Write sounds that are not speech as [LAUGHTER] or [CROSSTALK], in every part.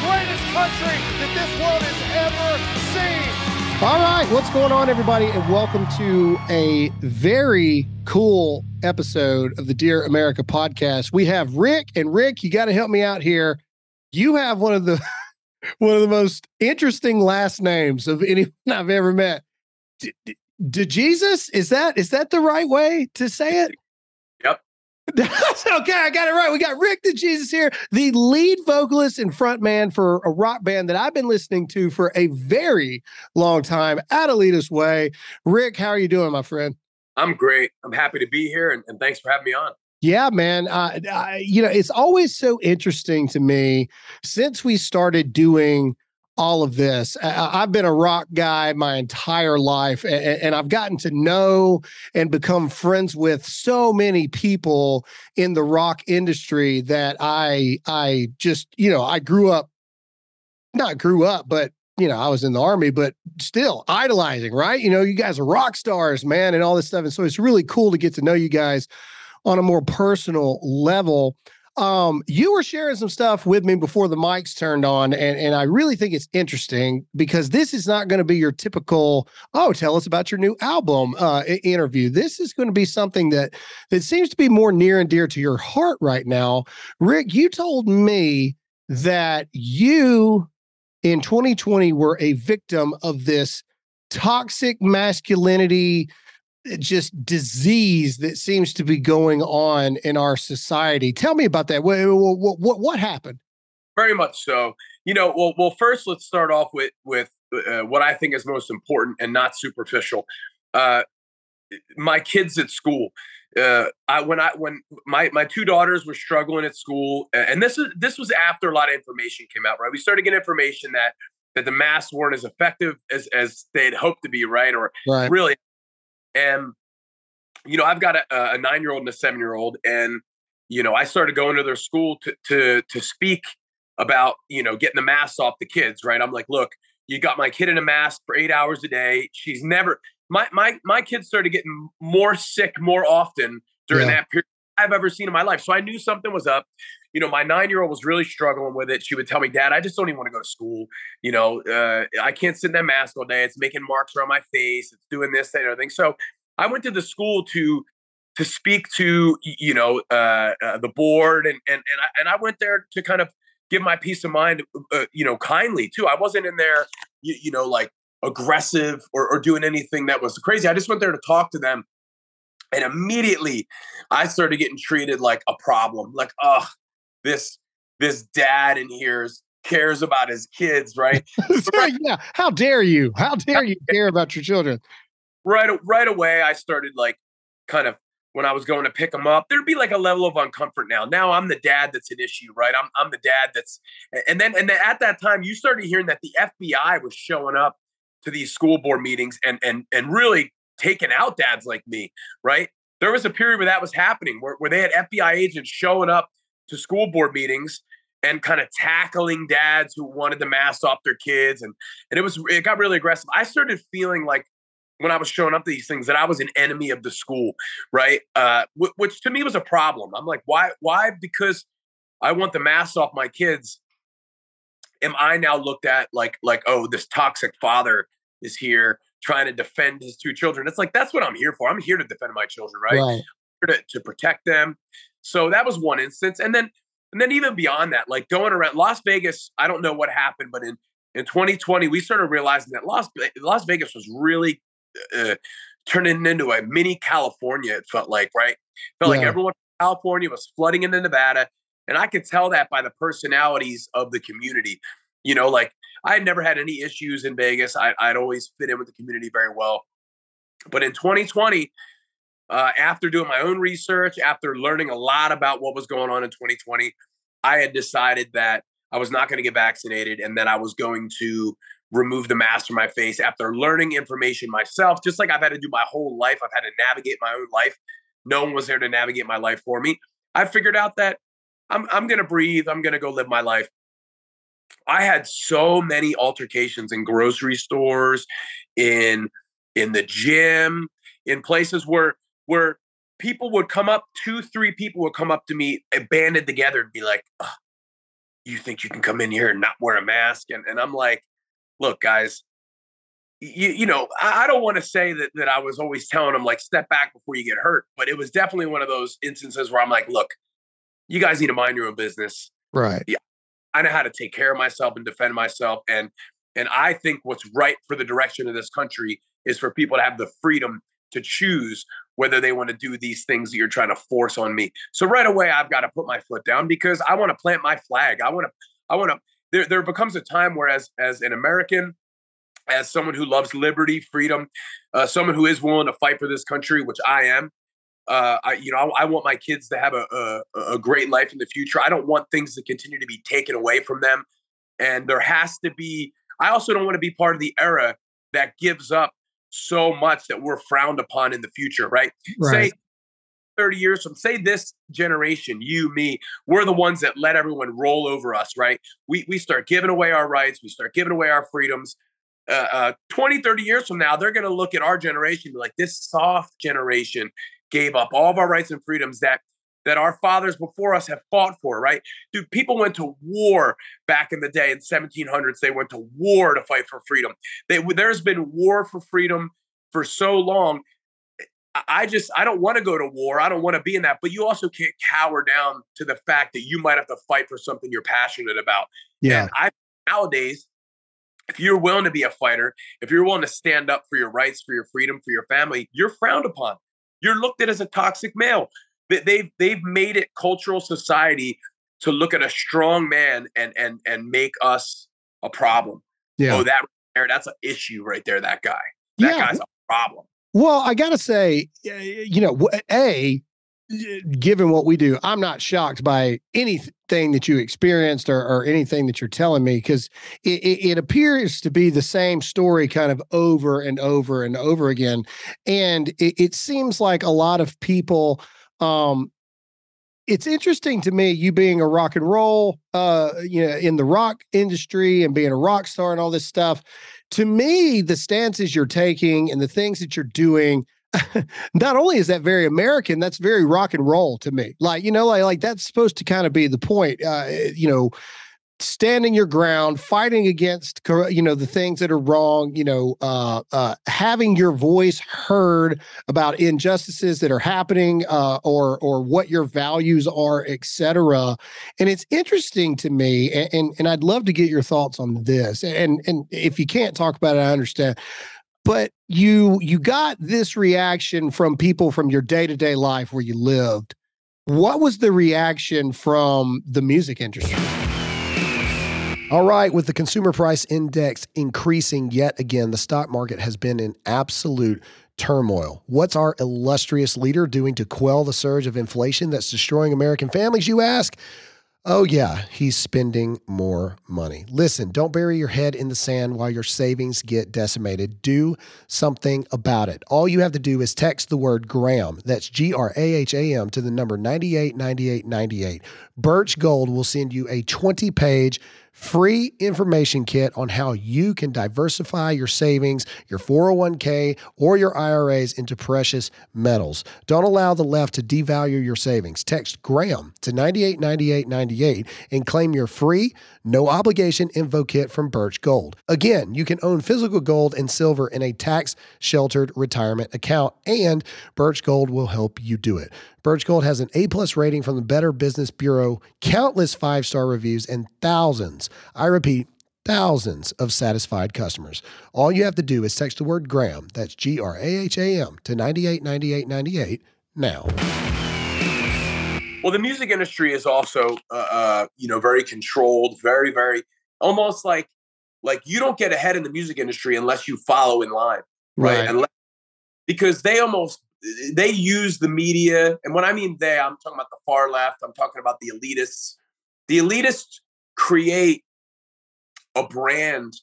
greatest country that this world has ever seen. All right, what's going on, everybody, and welcome to a very cool episode of the Dear America podcast. We have Rick, and Rick, you got to help me out here. You have one of the [LAUGHS] one of the most interesting last names of anyone I've ever met. D- D- Jesus, is that is that the right way to say it? [LAUGHS] okay, I got it right. We got Rick DeJesus here, the lead vocalist and frontman for a rock band that I've been listening to for a very long time, Adelita's Way. Rick, how are you doing, my friend? I'm great. I'm happy to be here, and, and thanks for having me on. Yeah, man. Uh, I, you know, it's always so interesting to me since we started doing all of this. I, have been a rock guy my entire life, and, and, I've gotten to know and become friends with so many people in the rock industry that I I just you know I grew up, not grew up, but you know I was in the army, but still idolizing. Right? You know, you guys are rock stars, man, and all this stuff, and so it's really cool to get to know you guys on a more personal level. Um, you were sharing some stuff with me before the mics turned on, and, and I really think it's interesting because this is not going to be your typical, oh, tell us about your new album uh, interview. This is going to be something that that seems to be more near and dear to your heart right now. Rick, you told me that you in 2020 were a victim of this toxic masculinity just disease that seems to be going on in our society. Tell me about that. What what what, what happened? Very much so. You know, well, well, first let's start off with with uh, what I think is most important and not superficial. Uh, my kids at school. Uh, I when I when my my two daughters were struggling at school, and this is this was after a lot of information came out. Right, we started getting information that that the masks weren't as effective as as they had hoped to be. Right, or right. really and you know, I've got a, a nine year old and a seven year old, and you know, I started going to their school to to to speak about you know getting the masks off the kids. Right? I'm like, look, you got my kid in a mask for eight hours a day. She's never my my my kids started getting more sick more often during yeah. that period I've ever seen in my life. So I knew something was up. You know, my nine year old was really struggling with it. She would tell me, Dad, I just don't even want to go to school. You know, uh, I can't sit in that mask all day. It's making marks around my face. It's doing this, that, and everything. So I went to the school to to speak to you know uh, uh, the board and and and I, and I went there to kind of give my peace of mind, uh, you know, kindly too. I wasn't in there, you, you know, like aggressive or, or doing anything that was crazy. I just went there to talk to them and immediately I started getting treated like a problem. Like, oh, this this dad in here cares about his kids, right? [LAUGHS] yeah. How dare you? How [LAUGHS] dare you care about your children? Right right away, I started like kind of when I was going to pick them up, there'd be like a level of uncomfort now. Now I'm the dad that's an issue, right? I'm I'm the dad that's and then and then at that time you started hearing that the FBI was showing up to these school board meetings and and and really taking out dads like me, right? There was a period where that was happening, where, where they had FBI agents showing up to school board meetings and kind of tackling dads who wanted to mask off their kids, and and it was it got really aggressive. I started feeling like when I was showing up to these things that I was an enemy of the school, right? Uh, w- which to me was a problem. I'm like, why? Why? Because I want the mask off my kids. Am I now looked at like like oh this toxic father is here trying to defend his two children. It's like that's what I'm here for. I'm here to defend my children, right? right. To, to protect them. So that was one instance, and then and then even beyond that, like going around Las Vegas, I don't know what happened, but in in 2020, we started realizing that Las Las Vegas was really uh, turning into a mini California. It felt like right, felt yeah. like everyone in California was flooding into Nevada, and I could tell that by the personalities of the community. You know, like I had never had any issues in Vegas. I, would always fit in with the community very well. But in 2020, uh, after doing my own research, after learning a lot about what was going on in 2020, I had decided that I was not going to get vaccinated and that I was going to remove the mask from my face after learning information myself, just like I've had to do my whole life. I've had to navigate my own life. No one was there to navigate my life for me. I figured out that I'm, I'm going to breathe. I'm going to go live my life. I had so many altercations in grocery stores, in in the gym, in places where where people would come up, two, three people would come up to me, eh, banded together, and be like, you think you can come in here and not wear a mask? And, and I'm like, look, guys, you, you know, I, I don't want to say that that I was always telling them like step back before you get hurt, but it was definitely one of those instances where I'm like, look, you guys need to mind your own business. Right. Yeah. I know how to take care of myself and defend myself. And and I think what's right for the direction of this country is for people to have the freedom to choose whether they want to do these things that you're trying to force on me. So right away, I've got to put my foot down because I want to plant my flag. I want to, I want to, there, there becomes a time where as, as an American, as someone who loves liberty, freedom, uh, someone who is willing to fight for this country, which I am, uh, I, you know, I, I, want my kids to have a, a, a great life in the future. I don't want things to continue to be taken away from them. And there has to be, I also don't want to be part of the era that gives up so much that we're frowned upon in the future, right? right. Say 30 years from, say this generation, you, me, we're the ones that let everyone roll over us, right? We, we start giving away our rights, we start giving away our freedoms. Uh, uh, 20, 30 years from now, they're going to look at our generation like this soft generation gave up all of our rights and freedoms that that our fathers before us have fought for, right? Dude, people went to war back in the day in 1700s. They went to war to fight for freedom. They, there's been war for freedom for so long. I just I don't want to go to war. I don't want to be in that. But you also can't cower down to the fact that you might have to fight for something you're passionate about. Yeah. And I nowadays, if you're willing to be a fighter, if you're willing to stand up for your rights, for your freedom, for your family, you're frowned upon. You're looked at as a toxic male they've they've made it cultural society to look at a strong man and and and make us a problem. Yeah. Oh, that that's an issue right there. That guy. That yeah. guy's a problem. Well, I gotta say, you know, a given what we do, I'm not shocked by anything that you experienced or, or anything that you're telling me because it, it, it, appears to be the same story kind of over and over and over again. And it, it seems like a lot of people um, it's interesting to me, you being a rock and roll, uh, you know, in the rock industry and being a rock star and all this stuff. To me, the stances you're taking and the things that you're doing, [LAUGHS] not only is that very American, that's very rock and roll to me. Like, you know, like, like that's supposed to kind of be the point. Uh, you know, standing your ground, fighting against you know the things that are wrong, you know, uh, uh, having your voice heard about injustices that are happening, uh, or or what your values are, etc. And it's interesting to me, and, and and I'd love to get your thoughts on this. And and if you can't talk about it, I understand. But you you got this reaction from people from your day to day life where you lived. What was the reaction from the music industry? All right, with the consumer price index increasing yet again, the stock market has been in absolute turmoil. What's our illustrious leader doing to quell the surge of inflation that's destroying American families, you ask? Oh, yeah, he's spending more money. Listen, don't bury your head in the sand while your savings get decimated. Do something about it. All you have to do is text the word Graham, that's G R A H A M, to the number 989898. Birch Gold will send you a 20 page free information kit on how you can diversify your savings, your 401k, or your IRAs into precious metals. Don't allow the left to devalue your savings. Text Graham to 989898 and claim your free, no obligation info kit from Birch Gold. Again, you can own physical gold and silver in a tax sheltered retirement account, and Birch Gold will help you do it. Birch Gold has an A plus rating from the Better Business Bureau, countless five star reviews, and thousands, I repeat, thousands of satisfied customers. All you have to do is text the word Graham, that's G R A H A M, to 989898 now. Well, the music industry is also, uh, uh, you know, very controlled, very, very, almost like, like you don't get ahead in the music industry unless you follow in line, right? right. Unless, because they almost they use the media, and when I mean they, I'm talking about the far left. I'm talking about the elitists. The elitists create a brand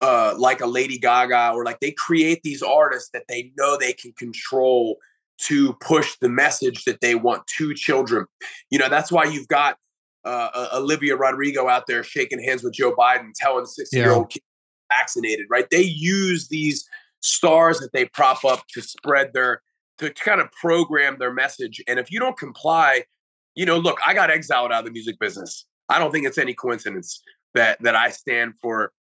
uh, like a Lady Gaga, or like they create these artists that they know they can control to push the message that they want to children. You know, that's why you've got uh, uh Olivia Rodrigo out there shaking hands with Joe Biden, telling 60 year old kids vaccinated, right? They use these stars that they prop up to spread their to kind of program their message. And if you don't comply, you know, look, I got exiled out of the music business. I don't think it's any coincidence that that I stand for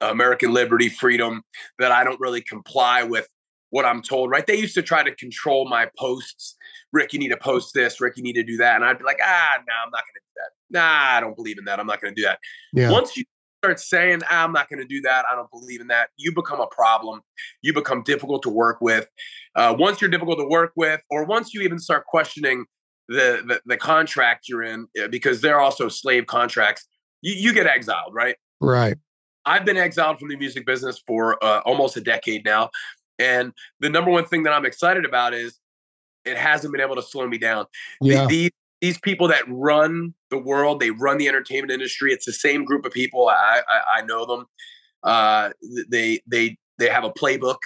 American liberty, freedom, that I don't really comply with what I'm told, right? They used to try to control my posts. Rick, you need to post this. Rick, you need to do that. And I'd be like, ah, no, nah, I'm not going to do that. Nah, I don't believe in that. I'm not going to do that. Yeah. Once you start saying, ah, I'm not going to do that, I don't believe in that, you become a problem. You become difficult to work with. Uh, once you're difficult to work with, or once you even start questioning the, the, the contract you're in, because they're also slave contracts, you, you get exiled, right? Right. I've been exiled from the music business for uh, almost a decade now. And the number one thing that I'm excited about is it hasn't been able to slow me down. Yeah. These, these people that run the world, they run the entertainment industry. It's the same group of people. I, I, I know them. Uh, they, they, they have a playbook.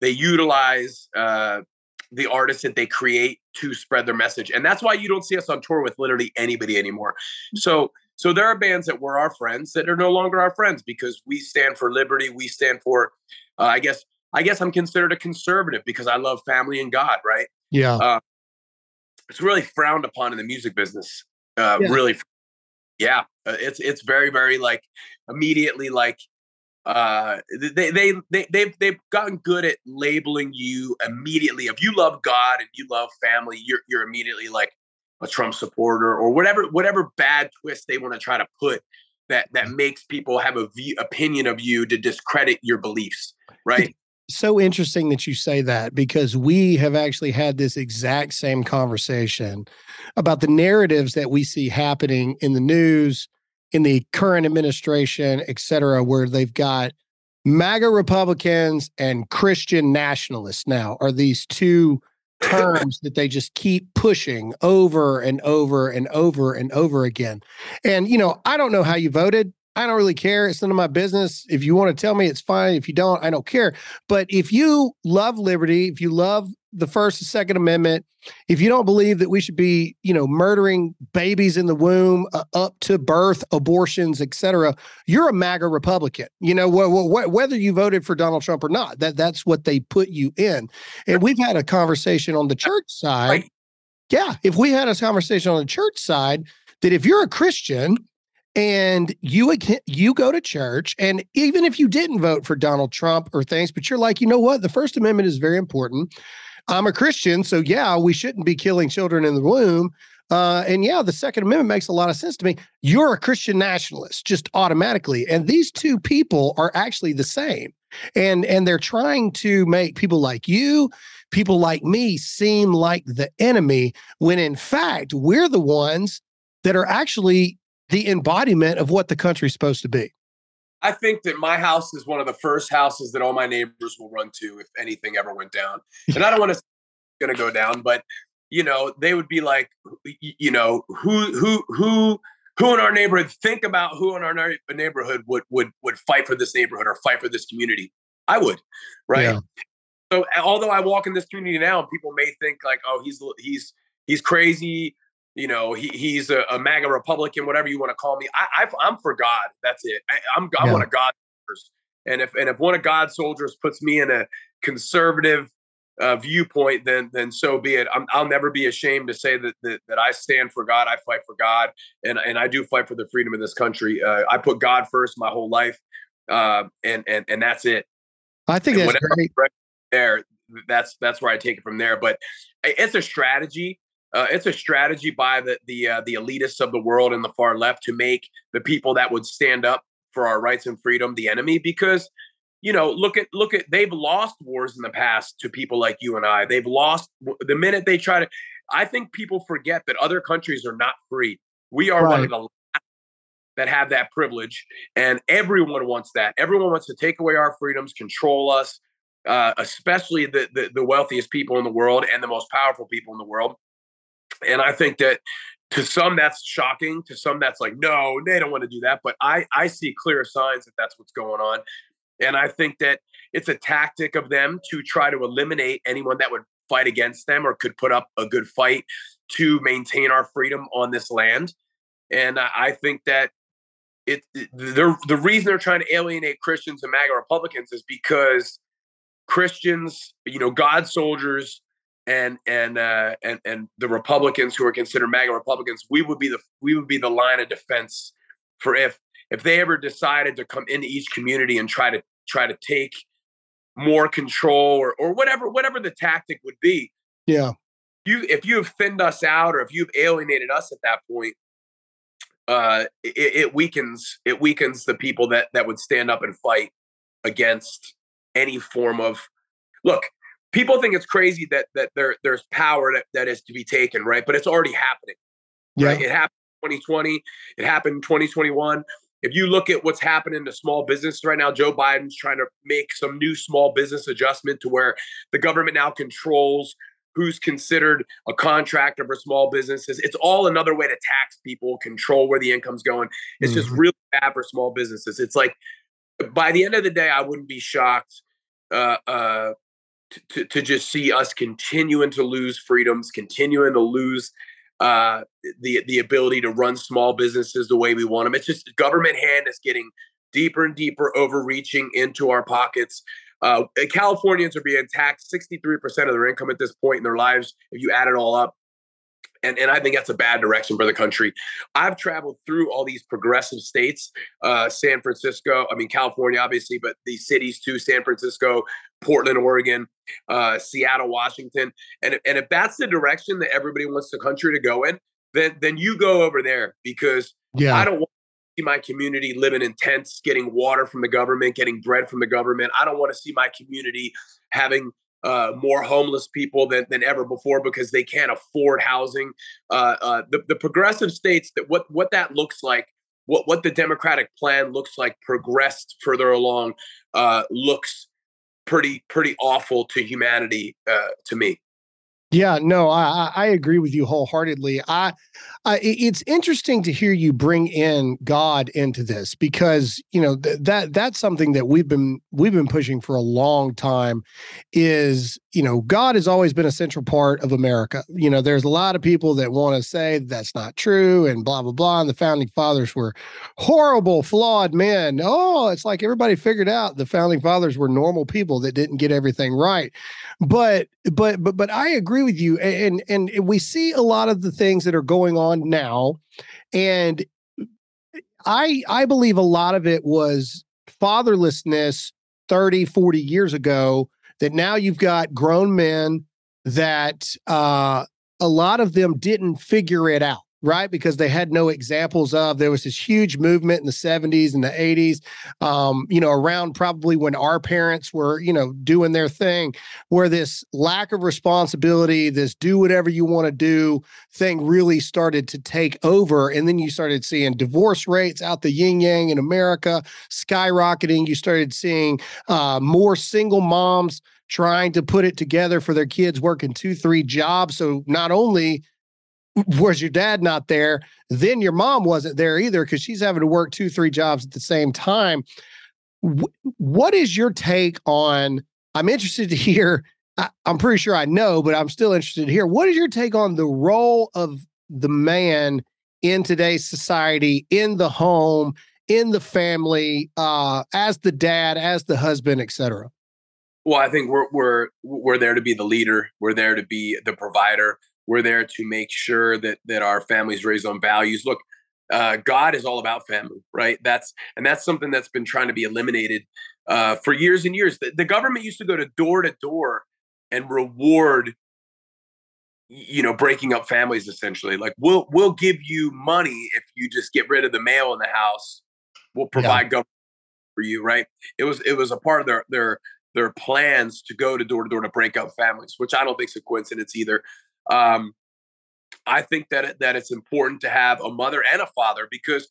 They utilize uh, the artists that they create to spread their message. And that's why you don't see us on tour with literally anybody anymore. Mm. So so there are bands that were our friends that are no longer our friends because we stand for liberty. We stand for, uh, I guess, I guess I'm considered a conservative because I love family and God, right? Yeah. Uh, it's really frowned upon in the music business. Uh, yeah. Really, yeah. Uh, it's it's very very like immediately like uh they they they they've they've gotten good at labeling you immediately. If you love God and you love family, you're you're immediately like a Trump supporter or whatever whatever bad twist they want to try to put that that makes people have a view, opinion of you to discredit your beliefs, right? So interesting that you say that because we have actually had this exact same conversation about the narratives that we see happening in the news, in the current administration, et cetera, where they've got MAGA Republicans and Christian nationalists now are these two terms that they just keep pushing over and over and over and over again. And, you know, I don't know how you voted. I don't really care. It's none of my business. If you want to tell me, it's fine. If you don't, I don't care. But if you love liberty, if you love the First and Second Amendment, if you don't believe that we should be, you know, murdering babies in the womb uh, up to birth, abortions, etc., you're a MAGA Republican. You know, wh- wh- whether you voted for Donald Trump or not, that that's what they put you in. And we've had a conversation on the church side. Yeah, if we had a conversation on the church side, that if you're a Christian and you you go to church and even if you didn't vote for Donald Trump or things but you're like you know what? The first amendment is very important. I'm a Christian so yeah we shouldn't be killing children in the womb. Uh, and yeah the second amendment makes a lot of sense to me. You're a Christian nationalist just automatically and these two people are actually the same and and they're trying to make people like you people like me seem like the enemy when in fact we're the ones that are actually the embodiment of what the country's supposed to be. I think that my house is one of the first houses that all my neighbors will run to if anything ever went down. And I don't want to going to go down, but you know, they would be like, you know, who who who who in our neighborhood think about who in our neighborhood would would would fight for this neighborhood or fight for this community. I would, right? Yeah. So although I walk in this community now, people may think like, oh, he's he's he's crazy you know, he, he's a, a MAGA Republican, whatever you want to call me. I, I am for God. That's it. I, am I'm, I'm yeah. one of God's soldiers. And if and if one of God's soldiers puts me in a conservative uh, viewpoint, then then so be it. i will never be ashamed to say that, that that I stand for God. I fight for God, and and I do fight for the freedom of this country. Uh, I put God first my whole life, uh, and and and that's it. I think and that's great. There, that's that's where I take it from there. But it's a strategy uh, it's a strategy by the the uh, the elitists of the world and the far left to make the people that would stand up for our rights and freedom the enemy because you know look at look at they've lost wars in the past to people like you and I. They've lost the minute they try to I think people forget that other countries are not free. We are right. one of the that have that privilege and everyone wants that. Everyone wants to take away our freedoms control us uh, especially the, the the wealthiest people in the world and the most powerful people in the world and I think that to some that's shocking. To some that's like, no, they don't want to do that. But I I see clear signs that that's what's going on. And I think that it's a tactic of them to try to eliminate anyone that would fight against them or could put up a good fight to maintain our freedom on this land. And I think that it, the the reason they're trying to alienate Christians and MAGA Republicans is because Christians, you know, God soldiers and and uh, and and the Republicans who are considered MAGA Republicans, we would be the we would be the line of defense for if if they ever decided to come into each community and try to try to take more control or or whatever whatever the tactic would be. Yeah. You if you have thinned us out or if you've alienated us at that point, uh, it, it weakens it weakens the people that that would stand up and fight against any form of look people think it's crazy that that there there's power that, that is to be taken right? But it's already happening Yeah. right? It happened in 2020 it happened in 2021 if you look at what's happening to small business right now joe biden's trying to make some new small business adjustment to where the government now controls who's considered a contractor for small businesses. It's all another way to tax people control where the income's going. It's just Mhm. really bad for small businesses. It's like by the end of the day i wouldn't be shocked uh, uh, to, to, just see us continuing to lose freedoms, continuing to lose uh, the the ability to run small businesses the way we want them. It's just government hand is getting deeper and deeper, overreaching into our pockets. Uh, Californians are being taxed 63% of their income at this point in their lives, if you add it all up. And, and I think that's a bad direction for the country. I've traveled through all these progressive states, uh, San Francisco, I mean, California, obviously, but these cities too, San Francisco, Portland, Oregon, uh, Seattle, Washington. And, and if that's the direction that everybody wants the country to go in, then, then you go over there because Yeah. I don't want to see my community living in tents, getting water from the government, getting bread from the government. I don't want to see my community having uh, more homeless people than, than ever before because they can't afford housing. Uh, uh, the, the progressive states that what what that looks like, what what the Democratic plan looks like, progressed further along, uh, looks pretty pretty awful to humanity uh, to me. Yeah, no, I I agree with you wholeheartedly. I, I it's interesting to hear you bring in God into this because you know th- that that's something that we've been we've been pushing for a long time. Is you know God has always been a central part of America. You know, there's a lot of people that want to say that's not true and blah blah blah. And the founding fathers were horrible, flawed men. Oh, it's like everybody figured out the founding fathers were normal people that didn't get everything right but but but but I agree with you, and and we see a lot of the things that are going on now, and I I believe a lot of it was fatherlessness 30 40 years ago that now you've got grown men that uh a lot of them didn't figure it out right? Because they had no examples of there was this huge movement in the 70s and the 80s um you know around probably when our parents were you know doing their thing where this lack of responsibility this do whatever you want to do thing really started to take over. And then you started seeing divorce rates out the yin yang in america skyrocketing. You started seeing uh, more single moms trying to put it together for their kids working two three jobs. So not only was your dad not there then your mom wasn't there either because she's having to work two three jobs at the same time Wh- what is your take on i'm interested to hear I, i'm pretty sure i know but i'm still interested to hear what is your take on the role of the man in today's society in the home in the family uh as the dad as the husband etc Well, I think we're we're we're there to be the leader. We're there to be the provider. We're there to make sure that that our families raised on values. Look, uh, God is all about family, right? That's and that's something that's been trying to be eliminated uh, for years and years. The, the government used to go to door to door and reward, you know, breaking up families. Essentially, like we'll we'll give you money if you just get rid of the mail in the house. We'll provide government for you, right? It was it was a part of their their their plans to go to door to door to break up families, which I don't think is a coincidence either. Um, I think that that it's important to have a mother and a father because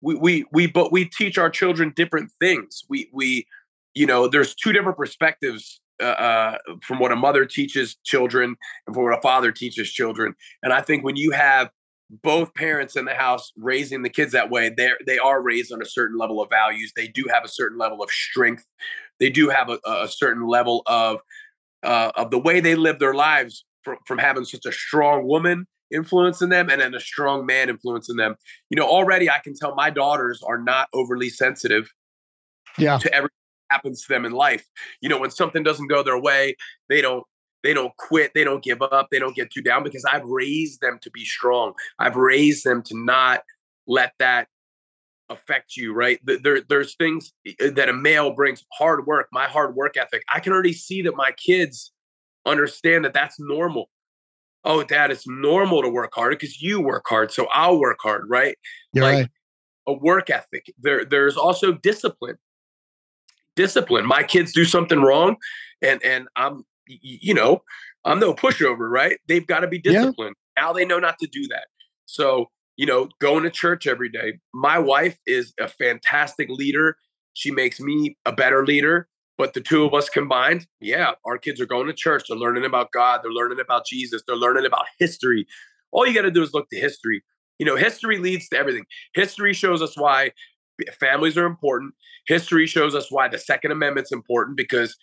we we we but we teach our children different things. We we you know there's two different perspectives uh, uh, from what a mother teaches children and from what a father teaches children. And I think when you have both parents in the house raising the kids that way, they they are raised on a certain level of values. They do have a certain level of strength. They do have a, a certain level of uh, of the way they live their lives from, from having such a strong woman influencing them and then a strong man influencing them. You know, already I can tell my daughters are not overly sensitive yeah to everything that happens to them in life. You know, when something doesn't go their way, they don't they don't quit, they don't give up, they don't get too down because I've raised them to be strong. I've raised them to not let that affect you, right? There, there's things uh, that a male brings hard work, my hard work ethic. I can already see that my kids understand that that's normal. Oh, dad, it's normal to work hard because you work hard. So I'll work hard, right? You're like right. a work ethic. There, there's also discipline. Discipline. My kids do something wrong, and and I'm, you know, I'm no pushover, right? They've got to be disciplined. Yeah. Now they know not to do that. So you know, going to church every day. My wife is a fantastic leader. She makes me a better leader. But the two of us combined, yeah, our kids are going to church. They're learning about God. They're learning about Jesus. They're learning about history. All you got to do is look to history. You know, history leads to everything. History shows us why families are important. History shows us why the Second Amendment's important because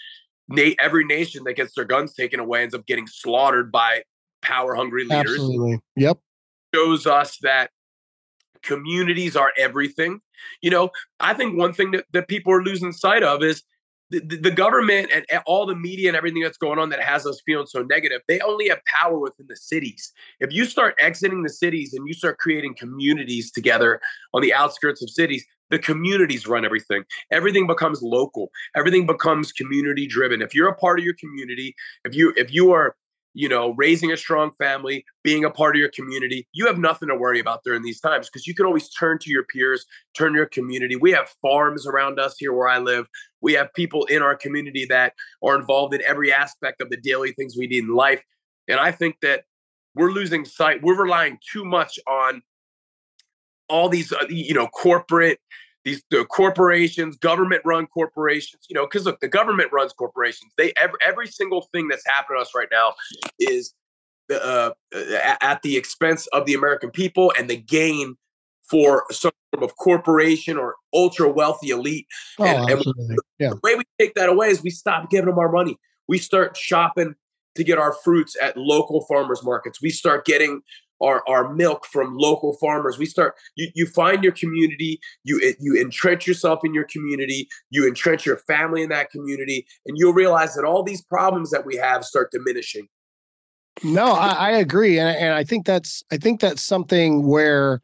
na- every nation that gets their guns taken away ends up getting slaughtered by power hungry leaders. Absolutely. Yep shows us that communities are everything. You know, I think one thing that, that people are losing sight of is the, the, government and all the media and everything that's going on that has us feeling so negative, they only have power within the cities. If you start exiting the cities and you start creating communities together on the outskirts of cities, the communities run everything. Everything becomes local. Everything becomes community driven. If you're a part of your community, if you if you are you know, raising a strong family, being a part of your community, you have nothing to worry about during these times because you can always turn to your peers, turn your community. We have farms around us here where I live. We have people in our community that are involved in every aspect of the daily things we need in life. And I think that we're losing sight. We're relying too much on all these, uh, you know, corporate these the corporations, government run corporations, you know, because look, the government runs corporations. They every, every single thing that's happening to us right now is the, uh, at the expense of the American people and the gain for some form of corporation or ultra wealthy elite. Oh, and, and yeah. the way we take that away is we stop giving them our money. We start shopping to get our fruits at local farmers markets. We start getting our, our milk from local farmers. We start you you find your community, you you entrench yourself in your community, you entrench your family in that community, and you'll realize that all these problems that we have start diminishing. No, I, I agree, and and I think that's I think that's something where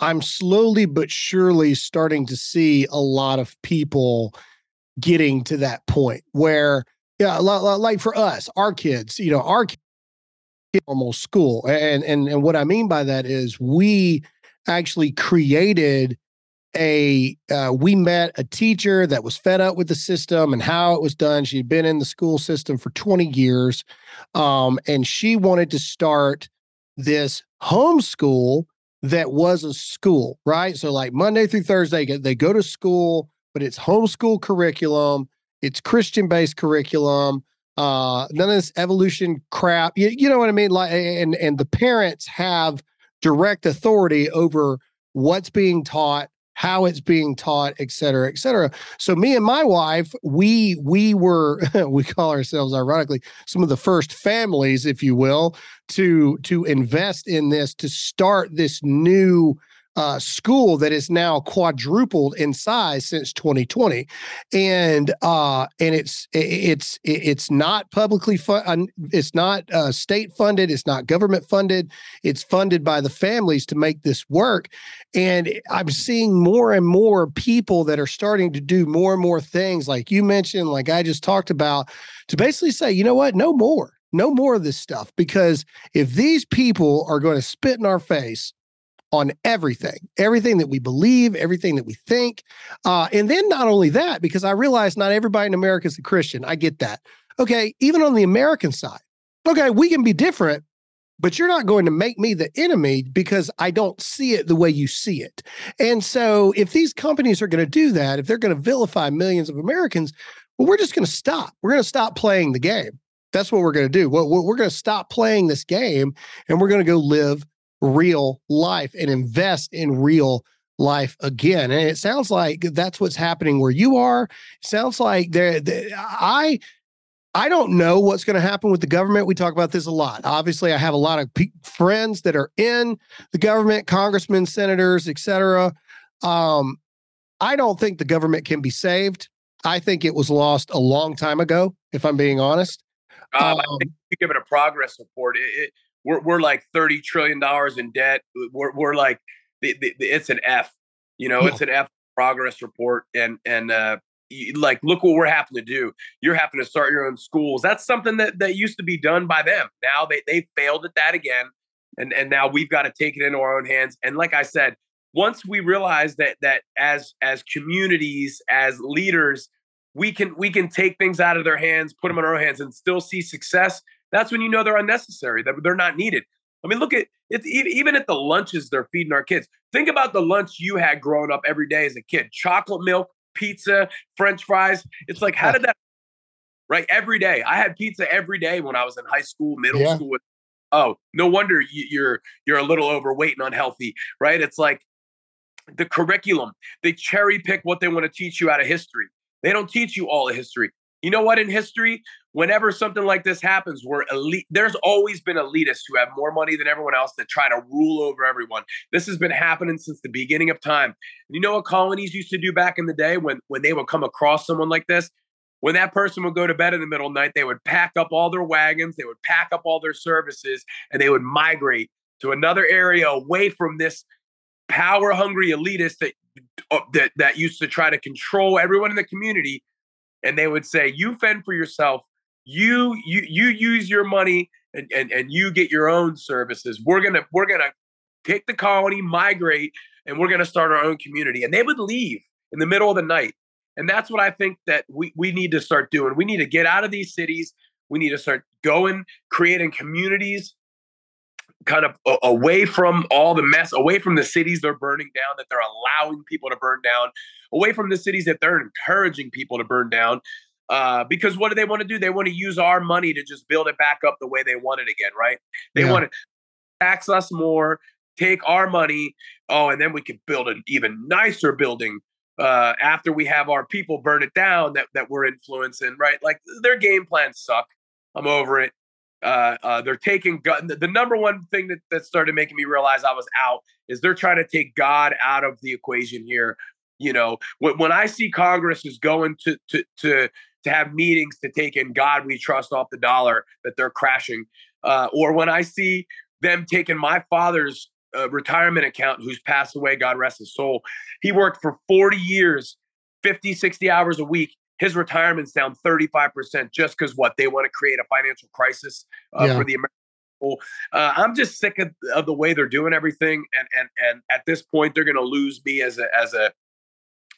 I'm slowly but surely starting to see a lot of people getting to that point where yeah like for us our kids you know our normal school. And and and what I mean by that is we actually created a uh, we met a teacher that was fed up with the system and how it was done. She'd been in the school system for 20 years, um, and she wanted to start this homeschool that was a school, right? So like Monday through Thursday, they go to school, but it's homeschool curriculum. It's Christian based curriculum uh none of this evolution crap. You, you know what i mean? Like and and the parents have direct authority over what's being taught how it's being taught et cetera et cetera. So me and my wife we we were [LAUGHS] we call ourselves ironically some of the first families if you will to to invest in this to start this new uh, school that is now quadrupled in size since 2020, and uh, and it's it's it's not publicly fun, it's not uh, state funded, it's not government funded, it's funded by the families to make this work, and I'm seeing more and more people that are starting to do more and more things, like you mentioned, like I just talked about, to basically say, you know what, no more. No more of this stuff. Because if these people are going to spit in our face on everything, everything that we believe, everything that we think. Uh, and then not only that, because I realize not everybody in America is a Christian. I get that. Okay. Even on the American side, okay, we can be different, but you're not going to make me the enemy because I don't see it the way you see it. And so if these companies are going to do that, if they're going to vilify millions of Americans, well, we're just going to stop. We're going to stop playing the game. That's what we're going to do. We're going to stop playing this game and we're going to go live real life and invest in real life again. And it sounds like that's what's happening where you are. It sounds like there I I don't know what's going to happen with the government. We talk about this a lot. Obviously, I have a lot of pe- friends that are in the government, congressmen, senators, etc. Um, I don't think the government can be saved. I think it was lost a long time ago, if I'm being honest. Um, I think you give it a progress report. It, it, we're we're like thirty trillion dollars in debt. We're we're like the, the, the, it's an F. You know, it's an F progress report, and and uh, like look what we're having to do. You're having to start your own schools. That's something that that used to be done by them. Now they they failed at that again, and and now we've got to take it into our own hands. And like I said, once we realize that that as as communities as leaders we can we can take things out of their hands put them in our hands and still see success that's when you know they're unnecessary that they're not needed i mean look at it even at the lunches they're feeding our kids think about the lunch you had growing up every day as a kid chocolate milk pizza french fries it's like how did that right every day i had pizza every day when i was in high school middle yeah. school oh no wonder you're you're a little overweight and unhealthy right it's like the curriculum. They cherry pick what they want to teach you out of history. They don't teach you all of history. You know what? In history, whenever something like this happens, where elite, there's always been elitists who have more money than everyone else that try to rule over everyone. This has been happening since the beginning of time. You know what colonies used to do back in the day when when they would come across someone like this? When that person would go to bed in the middle of the night, they would pack up all their wagons, they would pack up all their services, and they would migrate to another area away from this power hungry elitist that, uh, that that used to try to control everyone in the community and they would say you fend for yourself. You you you use your money and, and and you get your own services. We're gonna we're gonna take the colony migrate and we're gonna start our own community. And they would leave in the middle of the night. And that's what i think that we we need to start doing. We need to get out of these cities. We need to start going creating communities kind of away from all the mess, away from the cities they're burning down, that they're allowing people to burn down, away from the cities that they're encouraging people to burn down. Uh, because what do they want to do? They want to use our money to just build it back up the way they want it again, right? They yeah. want to tax us more, take our money. Oh, and then we could build an even nicer building uh, after we have our people burn it down that that we're influencing, right? Like their game plans suck. I'm over it. Uh, uh, they're taking God. The number one thing that, that started making me realize I was out is they're trying to take God out of the equation here. You know, when, when I see Congress is going to to to to have meetings to take in God we trust off the dollar that they're crashing, uh, or when I see them taking my father's uh, retirement account who's passed away, God rest his soul. He worked for 40 years, 50, 60 hours a week his retirement's down 35% just because what they want to create a financial crisis uh, yeah. for the American people. Uh, I'm just sick of, of, the way they're doing everything, and and and at this point, they're going to lose me as a as a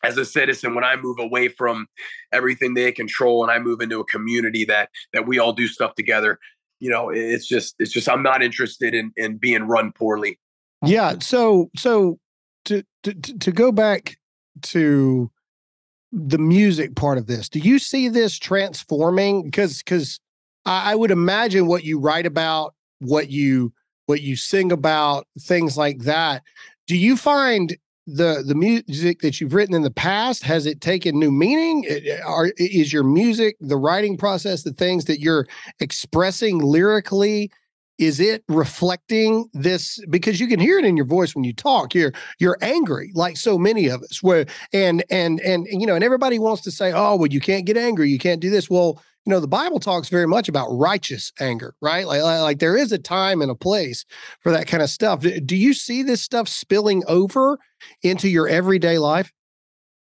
as a citizen when I move away from everything they control and I move into a community that that we all do stuff together. You know, it's just it's just I'm not interested in in being run poorly. Yeah. So so to to to go back to the music part of this. Do you see this transforming? Because because I, I would imagine what you write about, what you what you sing about, things like that. Do you find the the music that you've written in the past has it taken new meaning? Are, is your music, the writing process, the things that you're expressing lyrically? Is it reflecting this? Because you can hear it in your voice when you talk you're you're angry like so many of us where and and and you know and everybody wants to say oh well you can't get angry you can't do this. Well you know the bible talks very much about righteous anger right? Like like there is a time and a place for that kind of stuff. Do you see this stuff spilling over into your everyday life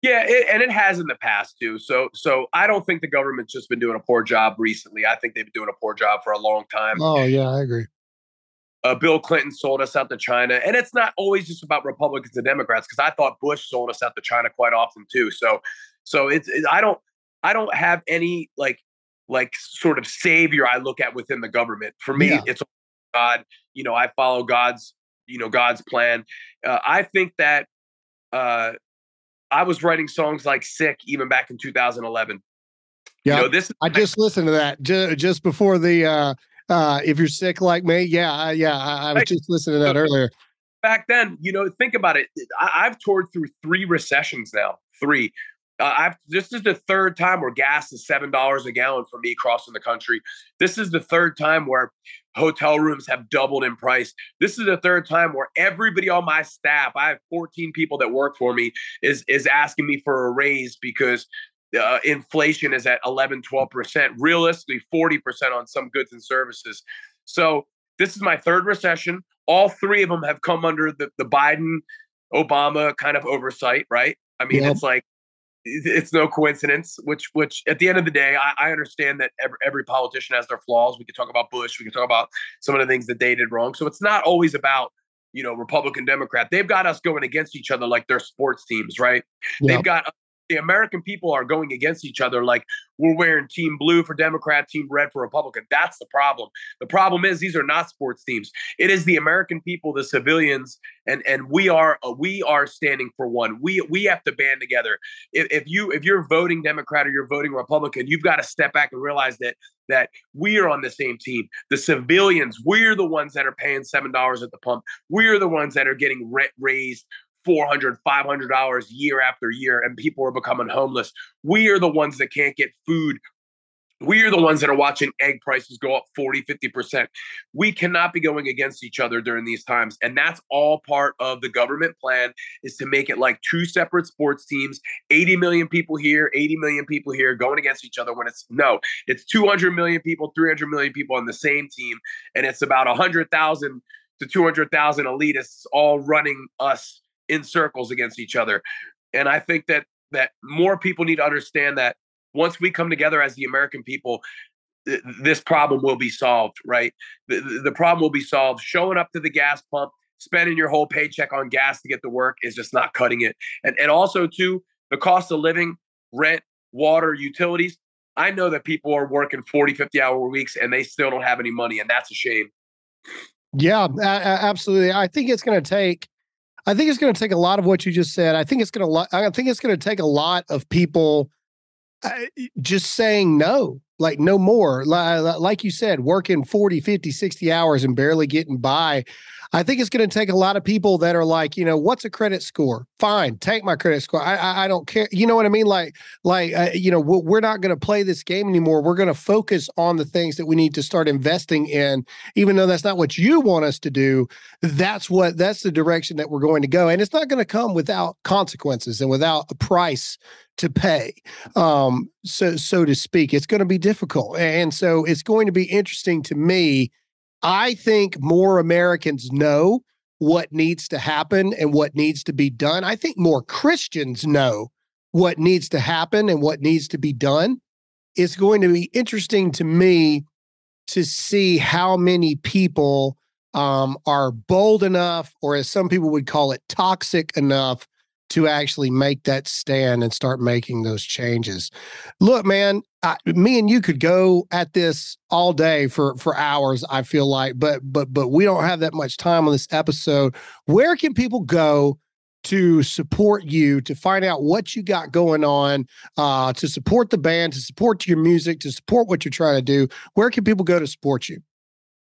yeah, it, and it has in the past too. So, so I don't think the government's just been doing a poor job recently. I think they've been doing a poor job for a long time. Oh yeah, I agree. Uh, Bill Clinton sold us out to China, and it's not always just about Republicans and Democrats because I thought Bush sold us out to China quite often too. So, so it's it, I don't I don't have any like like sort of savior I look at within the government. For me, yeah. it's God. You know, I follow God's you know God's plan. Uh, I think that uh, I was writing songs like "Sick" even back in 2011. Yeah, you know, this I just listened to that just, just before the. uh uh If you're sick like me, yeah, yeah, I, I was just listening to that earlier. Back then, you know, think about it. I, I've toured through three recessions now. Three. Uh, I've this is the third time where gas is seven dollars a gallon for me crossing the country. This is the third time where hotel rooms have doubled in price. This is the third time where everybody on my staff, I have 14 people that work for me, is is asking me for a raise because uh, inflation is at 11, 12%, realistically 40% on some goods and services. So this is my third recession. All three of them have come under the, the Biden Obama kind of oversight, right? I mean, yep. it's like it's no coincidence. Which, which at the end of the day, I, I understand that every, every, politician has their flaws. We can talk about Bush. We can talk about some of the things that they did wrong. So it's not always about you know Republican Democrat. They've got us going against each other like they're sports teams, right? Yep. They've got the American people are going against each other like we're wearing team blue for Democrat, team red for Republican. That's the problem. The problem is these are not sports teams. It is the American people, the civilians, and and we are uh, we are standing for one. We we have to band together. If, if you if you're voting Democrat or you're voting Republican, you've got to step back and realize that that we are on the same team. The civilians, we're the ones that are paying seven dollars at the pump. We're the ones that are getting rent raised 400 $500 year after year and people are becoming homeless. We are the ones that can't get food. We are the ones that are watching egg prices go up 40 50% we cannot be going against each other during these times and that's all part of the government plan is to make it like two separate sports teams 80 million people here 80 million people here going against each other when it's no it's 200 million people 300 million people on the same team and it's about 100000 to 200000 elitists all running us in circles against each other. And I think that that more people need to understand that once we come together as the American people, th- this problem will be solved, right? The, the problem will be solved. Showing up to the gas pump, spending your whole paycheck on gas to get to work is just not cutting it. And and also too, the cost of living, rent, water, utilities. I know that people are working 40, 50 hour weeks and they still don't have any money. And that's a shame. Yeah, absolutely. I think it's going to take I think it's going to take a lot of what you just said. I think it's going to. I think it's going to take a lot of people just saying no like no more like you said working 40 50 60 hours and barely getting by i think it's going to take a lot of people that are like you know what's a credit score? Fine take my credit score. I i, I don't care you know what i mean? Like like uh, you know we're not going to play this game anymore. We're going to focus on the things that we need to start investing in. Even though that's not what you want us to do that's what that's the direction that we're going to go. And it's not going to come without consequences and without a price to pay, um, so so to speak. It's going to be difficult, and so it's going to be interesting to me. I think more Americans know what needs to happen and what needs to be done. I think more Christians know what needs to happen and what needs to be done. It's going to be interesting to me to see how many people um, are bold enough, or as some people would call it, toxic enough to actually make that stand and start making those changes. Look, man, I, me and you could go at this all day for for hours. I feel like, but but but we don't have that much time on this episode. Where can people go? to support you, to find out what you got going on, uh, to support the band, to support your music, to support what you're trying to do, where can people go to support you?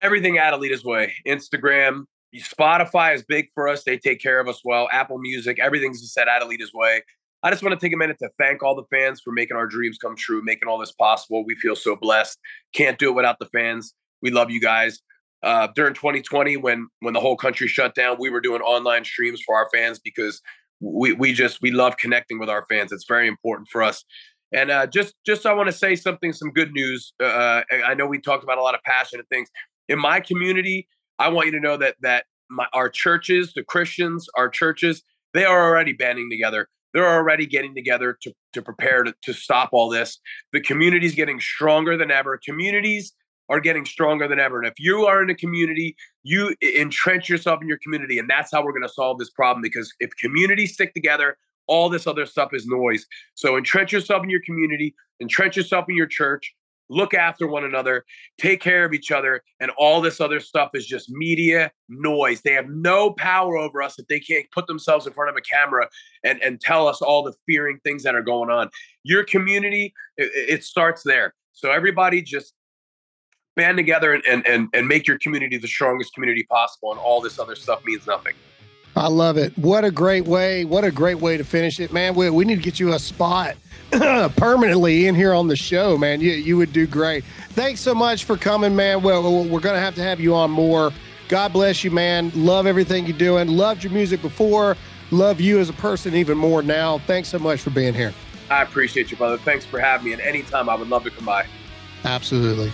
Everything Adelitas Way. Instagram, Spotify is big for us. They take care of us well. Apple Music, everything's set Adelitas Way. I just want to take a minute to thank all the fans for making our dreams come true, making all this possible. We feel so blessed. Can't do it without the fans. We love you guys. Uh, during 2020, when when the whole country shut down, we were doing online streams for our fans because we we just we love connecting with our fans. It's very important for us. And uh, just just I want to say something, some good news. Uh, I know we talked about a lot of passionate things in my community. I want you to know that that my, our churches, the Christians, our churches, they are already banding together. They're already getting together to, to prepare to, to stop all this. The community is getting stronger than ever. Communities are getting stronger than ever. And if you are in a community, you entrench yourself in your community. And that's how we're going to solve this problem. Because if communities stick together, all this other stuff is noise. So entrench yourself in your community, entrench yourself in your church, look after one another, take care of each other, and all this other stuff is just media noise. They have no power over us if they can't put themselves in front of a camera and, and tell us all the fearing things that are going on. Your community, it, it starts there. So everybody just band together and, and, and, and make your community the strongest community possible, and all this other stuff means nothing. I love it. What a great way. What a great way to finish it, man. We, we need to get you a spot [COUGHS] permanently in here on the show, man. You, you would do great. Thanks so much for coming, man. Well, we're going to have to have you on more. God bless you, man. Love everything you're doing. Loved your music before. Love you as a person even more now. Thanks so much for being here. I appreciate you, brother. Thanks for having me. And anytime, I would love to come by. Absolutely.